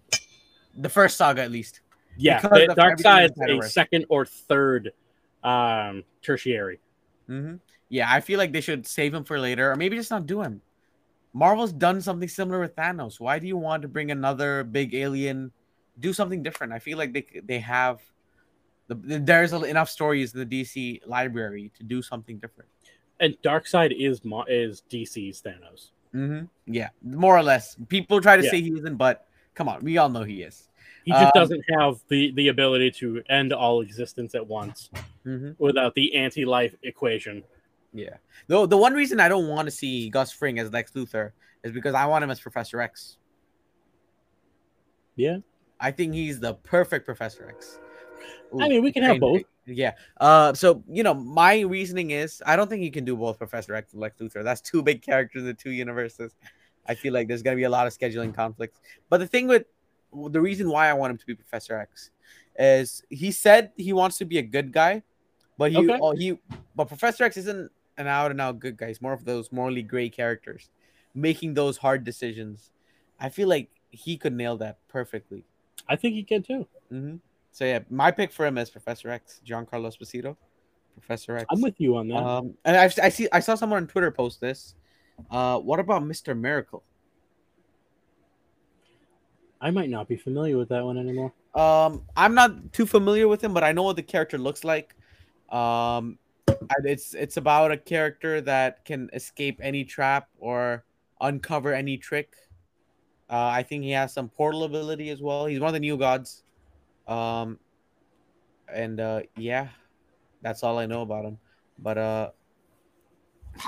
The first saga, at least. Yeah, Because the of everything Darkseid in a second or third um, tertiary. hmm Yeah, I feel like they should save him for later, or maybe just not do him. Marvel's done something similar with Thanos. Why do you want to bring another big alien? Do something different. I feel like they they have the, there's enough stories in the DC library to do something different. And Darkseid is is DC's Thanos. hmm Yeah, more or less. People try to Yeah. say he isn't, but come on, we all know he is. He just Um, doesn't have the the ability to end all existence at once hmm without the anti-life equation. Yeah. Though the one reason I don't want to see Gus Fring as Lex Luthor is because I want him as Professor X. Yeah, I think he's the perfect Professor X. I mean, we can have both. Yeah. Uh. So you know, my reasoning is I don't think you can do both Professor X and Lex Luthor. That's two big characters in the two universes. I feel like there's gonna be a lot of scheduling conflicts. But the thing with the reason why I want him to be Professor X is he said he wants to be a good guy, but he Okay. oh, he but Professor X isn't an out and out good guys, more of those morally gray characters, making those hard decisions. I feel like he could nail that perfectly. I think he can too. hmm So yeah, my pick for him is Professor X, Giancarlo Esposito. Professor X. I'm with you on that. Um, and I, I see I saw someone on Twitter post this. Uh, what about Mister Miracle? I might not be familiar with that one anymore. Um, I'm not too familiar with him, but I know what the character looks like. Um, and it's it's about a character that can escape any trap or uncover any trick. Uh, I think he has some portal ability as well. He's one of the new gods. Um, and uh, yeah, that's all I know about him. But uh,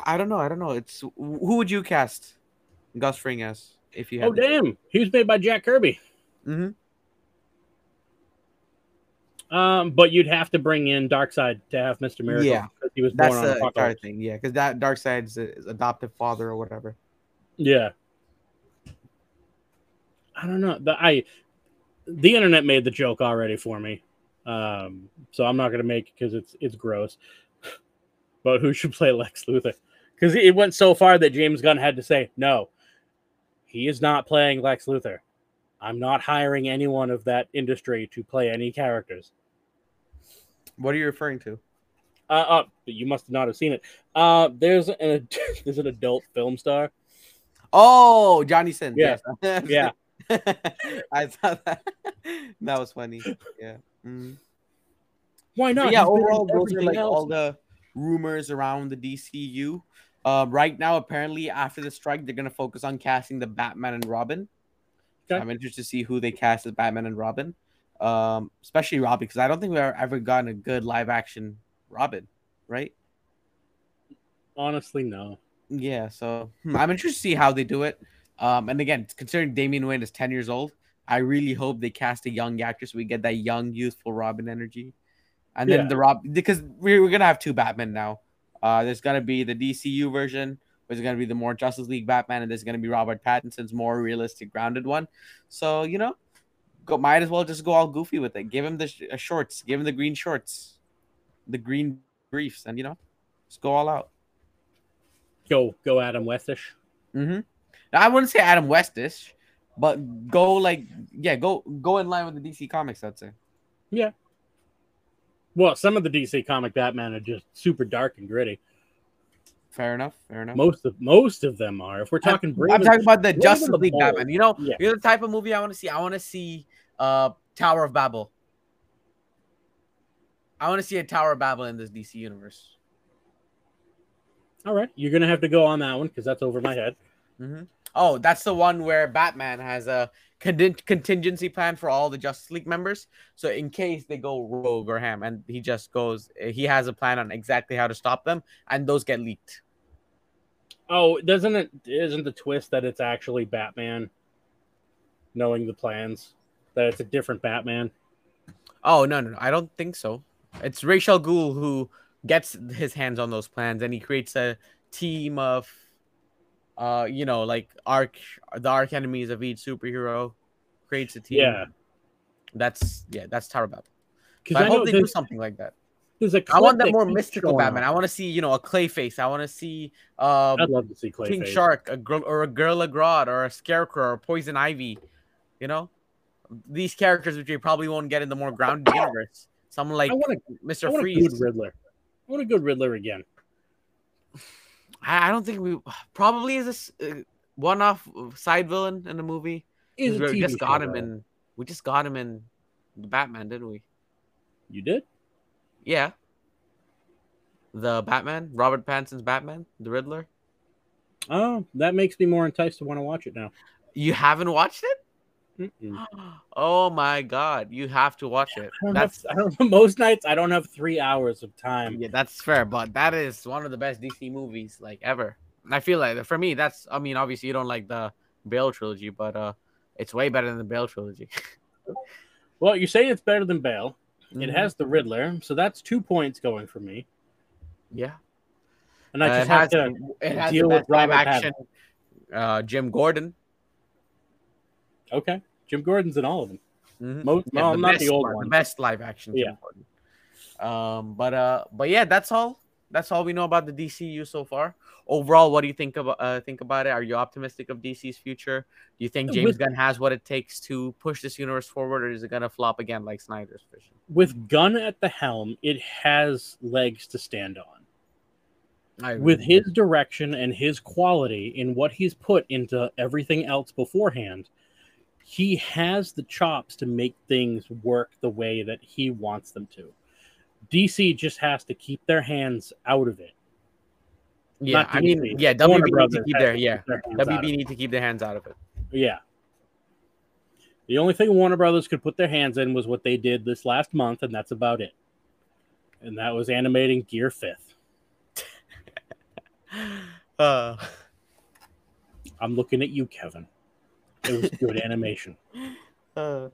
I don't know. I don't know. It's who would you cast Gus Fring as if you had? Oh damn, he was made by Jack Kirby. hmm Um, but you'd have to bring in Darkseid to have Mister Miracle. Yeah. because he was born That's on the entire thing. Yeah, because that Darkseid's his adoptive father or whatever. Yeah. I don't know. The I the internet made the joke already for me. Um, so I'm not gonna make it because it's it's gross. but who should play Lex Luthor? Because it went so far that James Gunn had to say, no, he is not playing Lex Luthor. I'm not hiring anyone of that industry to play any characters. What are you referring to? Uh, uh you must not have seen it. Uh, there's an there's an adult film star. Oh, Johnny Sins. Yeah. Yes. Yeah. I thought that. that was funny. Yeah. Mhm. Why But not? yeah, He's overall, those are like else. all the rumors around the DCU. Um, right now, apparently, after the strike, they're gonna focus on casting the Batman and Robin. Okay. I'm interested to see who they cast as Batman and Robin, um, especially Robin, because I don't think we've ever gotten a good live action Robin, right? Honestly, no. Yeah, so hmm, I'm interested to see how they do it. Um, and again, considering Damian Wayne is 10 years old, I really hope they cast a young actor so we get that young, youthful Robin energy. And then Yeah. the Rob because we're, we're gonna have two Batman now. Uh, there's gonna be the DCU version, which is gonna be the more Justice League Batman, and there's gonna be Robert Pattinson's more realistic, grounded one. So you know, go might as well just go all goofy with it. Give him the sh- uh, shorts, give him the green shorts, the green briefs, and you know, just go all out. Go go Adam Westish. Mm-hmm. I wouldn't say Adam Westish, but go like yeah, go go in line with the DC comics. I'd say. Yeah. Well, some of the DC comic Batman are just super dark and gritty. Fair enough. Fair enough. Most of most of them are. If we're talking, I'm, I'm talking about the Brave Justice League Batman. You know, Yeah. you're the type of movie I want to see. I want to see uh Tower of Babel. I want to see a Tower of Babel in this DC universe. all right, you're gonna have to go on that one because that's over my head. hmm Oh, that's the one where Batman has a contin- contingency plan for all the Justice League members. So in case they go rogue or ham, and he just goes, he has a plan on exactly how to stop them, and those get leaked. Oh, doesn't it? Isn't the twist that it's actually Batman, knowing the plans, that it's a different Batman? Oh no, no, no, I don't think so. It's Ra's al Ghul who gets his hands on those plans, and he creates a team of, uh, you know, like arc the arc enemies of each superhero, creates a team. Yeah, that's yeah, that's Tower of Babel. because So I, I, hope they do something like that. there's a I want that more mystical Batman. I want to see, you know, a Clayface. I want to see um, I'd love to see Clayface. King Shark, a girl or a Gorilla Grodd, or a Scarecrow, or Poison Ivy. You know, these characters which you probably won't get in the more grounded universe. Someone like want a, I Mister want a Freeze. good Riddler. I want a good Riddler again. I I don't think we probably is this uh, one-off side villain in the movie. Is we just got show, him though. in. We just got him in the Batman, didn't we? You did? Yeah. The Batman, Robert Pattinson's Batman, the Riddler. Oh, that makes me more enticed to want to watch it now. You haven't watched it? Mm-mm. Oh my god, you have to watch it. I That's have, I don't, most nights I don't have three hours of time. yeah, that's fair, but that is one of the best DC movies like ever. I feel like for me, that's I mean, obviously you don't like the Bale trilogy, but uh, it's way better than the Bale trilogy. Well, you say it's better than Bale. It Mhm. has the Riddler, so that's two points going for me. yeah. And I Uh, just it have has, to it has deal the with live action. Uh, Jim Gordon. Okay. Jim Gordon's in all of them. Mhm. Most, Yeah, well, not the old one, one. the best live action. Yeah. Jim Gordon. Um, but uh, but yeah, that's all. That's all we know about the DCU so far. Overall, what do you think about uh, think about it? Are you optimistic of DC's future? Do you think James With- Gunn has what it takes to push this universe forward, or is it gonna flop again like Snyder's vision? With Gunn at the helm, it has legs to stand on. I. With his direction and his quality in what he's put into everything else beforehand, he has the chops to make things work the way that he wants them to. DC just has to keep their hands out of it. yeah, I mean, yeah, Warner WB need to keep their yeah, keep their hands WB need to keep their hands out of it. Yeah. The only thing Warner Brothers could put their hands in was what they did this last month, and that's about it. And that was animating Gear Fifth. Uh, I'm looking at you, Kevin. It was good animation. Uh,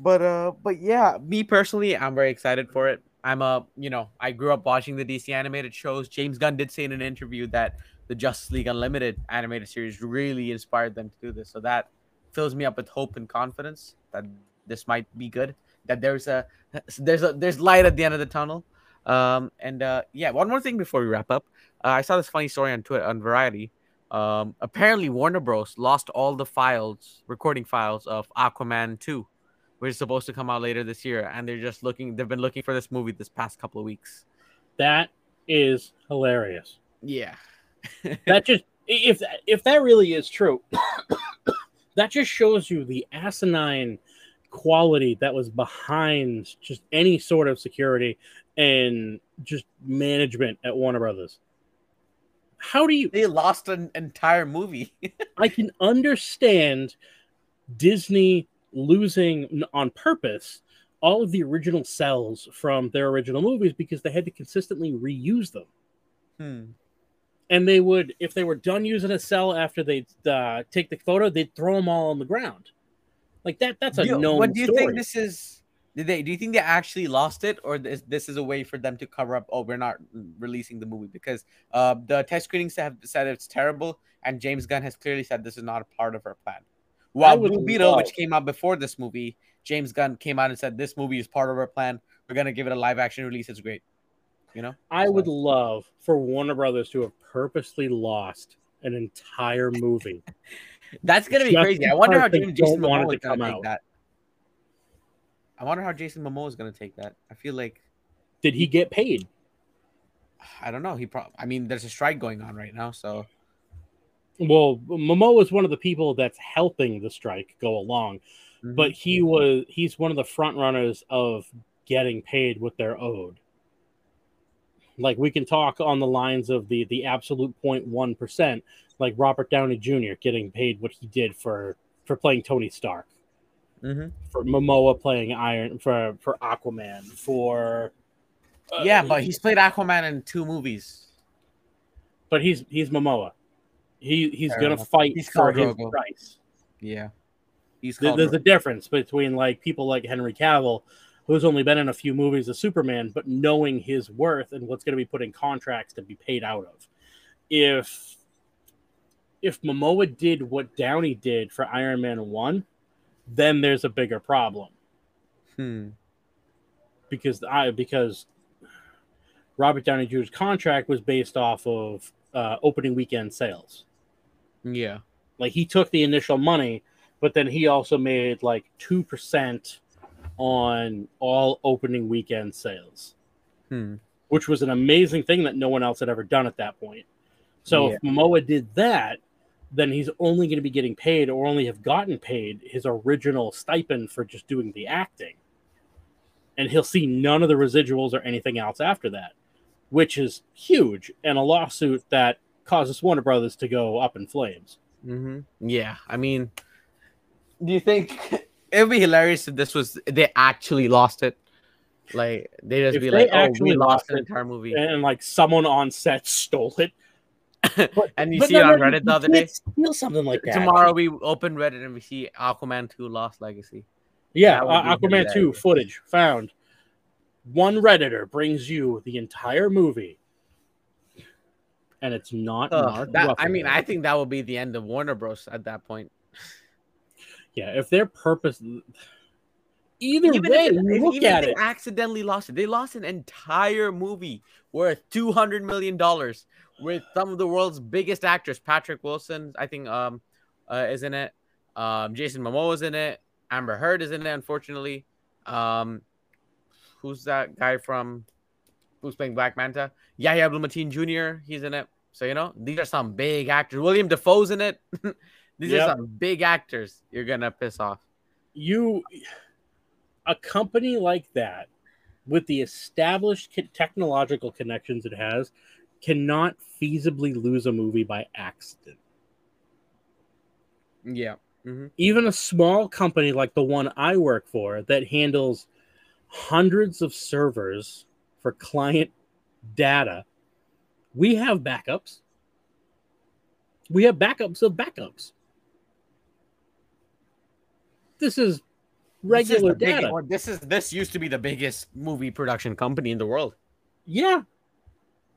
but uh, but yeah, me personally, I'm very excited for it. I'm a, you know, I grew up watching the DC animated shows. James Gunn did say in an interview that the Justice League Unlimited animated series really inspired them to do this. So that fills me up with hope and confidence that this might be good. That there's a there's a there's light at the end of the tunnel. Um, and uh, yeah, one more thing before we wrap up. Uh, I saw this funny story on Twitter on Variety. Um, apparently Warner Bros. lost all the files, recording files of Aquaman 2, which is supposed to come out later this year, and they're just looking. They've been looking for this movie this past couple of weeks. That is hilarious. Yeah, That just if if that really is true, that just shows you the asinine quality that was behind just any sort of security and just management at Warner Brothers. How do you they lost an entire movie. I can understand Disney losing on purpose all of the original cells from their original movies because they had to consistently reuse them. hmm. And they would, if they were done using a cell after they uh, take the photo, they'd throw them all on the ground. Like that. That's a you- known what do you story. think this is? Did they? Do you think they actually lost it, or this this is a way for them to cover up? Oh, we're not releasing the movie because uh, the test screenings have said it's terrible, and James Gunn has clearly said this is not a part of our plan. While Blue Beetle, which came out before this movie, James Gunn came out and said this movie is part of our plan. We're gonna give it a live action release. It's great. You know, I would love for Warner Brothers to have purposely lost an entire movie. that's gonna be Just crazy. I wonder how James Jason Momoa is to gonna come out. that. I wonder how Jason Momoa is gonna take that. I feel like Did he get paid? I don't know. He probably. I mean, there's a strike going on right now, so Well, Momoa is one of the people that's helping the strike go along, Mm-hmm. but he was he's one of the front runners of getting paid what they're owed. Like we can talk on the lines of the the absolute 0.1 percent, like Robert Downey Jr. getting paid what he did for for playing Tony Stark, Mhm. for Momoa playing Iron for for Aquaman, for uh, yeah, but he's played Aquaman in two movies. but he's he's Momoa. He he's Fair gonna enough. fight He's for his price. Yeah, he's. There's a difference between like people like Henry Cavill, who's only been in a few movies as Superman, but knowing his worth and what's going to be put in contracts to be paid out of. If if Momoa did what Downey did for Iron Man one, then there's a bigger problem. Hmm. because I because Robert Downey Jr.'s contract was based off of uh, opening weekend sales. Yeah, like he took the initial money, but then he also made like two percent on all opening weekend sales, hmm. which was an amazing thing that no one else had ever done at that point. So Yeah. if Momoa did that, then he's only going to be getting paid or only have gotten paid his original stipend for just doing the acting. And he'll see none of the residuals or anything else after that, which is huge and a lawsuit that causes Warner Brothers to go up in flames. hmm Yeah, I mean, do you think it would be hilarious if this was they actually lost it? Like they just If be they like, "Oh, we lost lost an entire movie," And like someone on set stole it. But, and you see no, on no, Reddit the other day. Steal something like that. Tomorrow we open Reddit and we see Aquaman 2 Lost Legacy. Yeah, uh, Aquaman 2 hilarious. footage found. One Redditor brings you the entire movie. And it's not. Mark that, I mean, I think that will be the end of Warner Bros. at that point. Yeah, if their purpose. Either Even way, if, look even at if it. accidentally lost it, they lost an entire movie worth two hundred million dollars with some of the world's biggest actors. Patrick Wilson, I think, um, uh, is in it. Um, Jason Momoa is in it. Amber Heard is in it. Unfortunately, um, who's that guy from? Who's playing Black Manta? Yahya Abdul Mateen Jr. He's in it. So you know these are some big actors. William Dafoe's in it. these Yep. are some big actors. You're gonna piss off. you a company like that with the established technological connections it has cannot feasibly lose a movie by accident Yeah. hmm even a small company like the one i work for that handles hundreds of servers for client data we have backups we have backups of backups this is regular this is the big- data this is this used to be the biggest movie production company in the world. Yeah.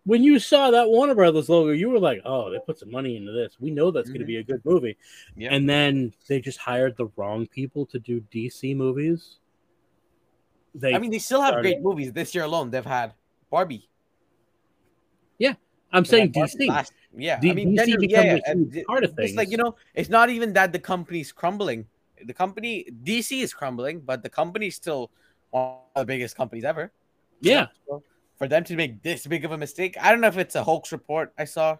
When you saw that Warner Brothers logo, you were like, "Oh, they put some money into this. We know that's going to mm-hmm. be a good movie." Yeah. And then they just hired the wrong people to do DC movies. They, I mean, they still have started- great movies this year alone. They've had Barbie. Yeah, I'm They saying DC. last- yeah, D- I mean, DC becomes yeah, a huge part of It's like you know, it's not even that the company's crumbling. The company DC is crumbling, but the company's still one of the biggest companies ever. Yeah, So for them to make this big of a mistake, I don't know if it's a hoax report I saw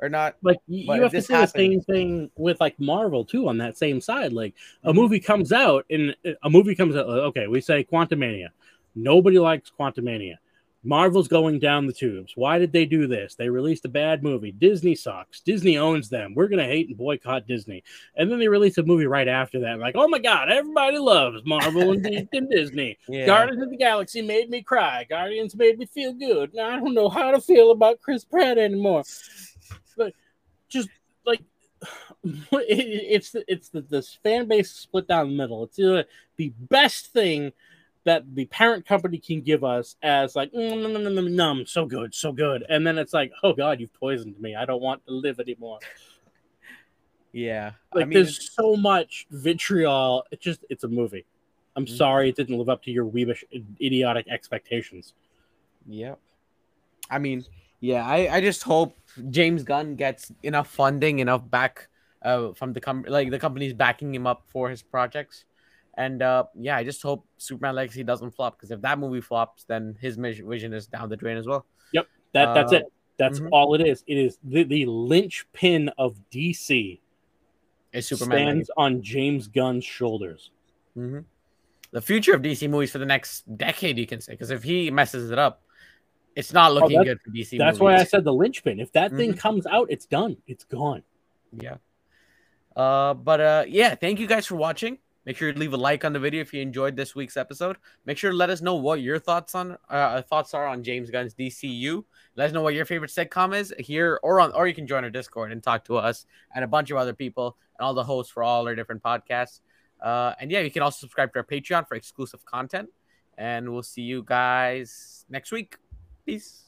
or not. like y- But you have to say the same thing with like Marvel too. On that same side, like a Mhm. movie comes out and uh, a movie comes out. Okay, we say Quantumania. Nobody likes Quantumania. Marvel's going down the tubes. Why did they do this? They released a bad movie. Disney sucks. Disney owns them. We're gonna hate and boycott Disney. And then they release a movie right after that. Like, oh my god, everybody loves Marvel and, and Disney. Yeah. Guardians of the Galaxy made me cry. Guardians made me feel good. Now I don't know how to feel about Chris Pratt anymore. But just like it, it's it's the this fan base split down the middle. It's the best thing that the parent company can give us as like mm, num, num, num, num, so good, so good, and then it's like, oh god, you've poisoned me. I don't want to live anymore. Yeah, Like I mean, there's so much vitriol. It just it's a movie. I'm Mhm. sorry it didn't live up to your weebish idiotic expectations. yep I mean, yeah, I, I just hope James Gunn gets enough funding, enough back uh, from the company, like the company's backing him up for his projects. And uh, yeah, I just hope Superman Legacy doesn't flop because if that movie flops, then his vision is down the drain as well. That that's Uh, it. That's mhm. all it is. It is the, the linchpin of DC Is Superman stands on James Gunn's shoulders. hmm The future of DC movies for the next decade, you can say, because if he messes it up, it's not looking that- good for DC. That's why I said the linchpin. If that thing Mhm. comes out, it's done. It's gone. Yeah. Uh, but uh, yeah, thank you guys for watching. Make sure to leave a like on the video if you enjoyed this week's episode. Make sure to let us know what your thoughts on uh thoughts are on James Gunn's DCU. Let us know what your favorite sitcom is here or on or you can join our Discord and talk to us and a bunch of other people and all the hosts for all our different podcasts. Uh, and yeah, you can also subscribe to our Patreon for exclusive content. And we'll see you guys next week. Peace.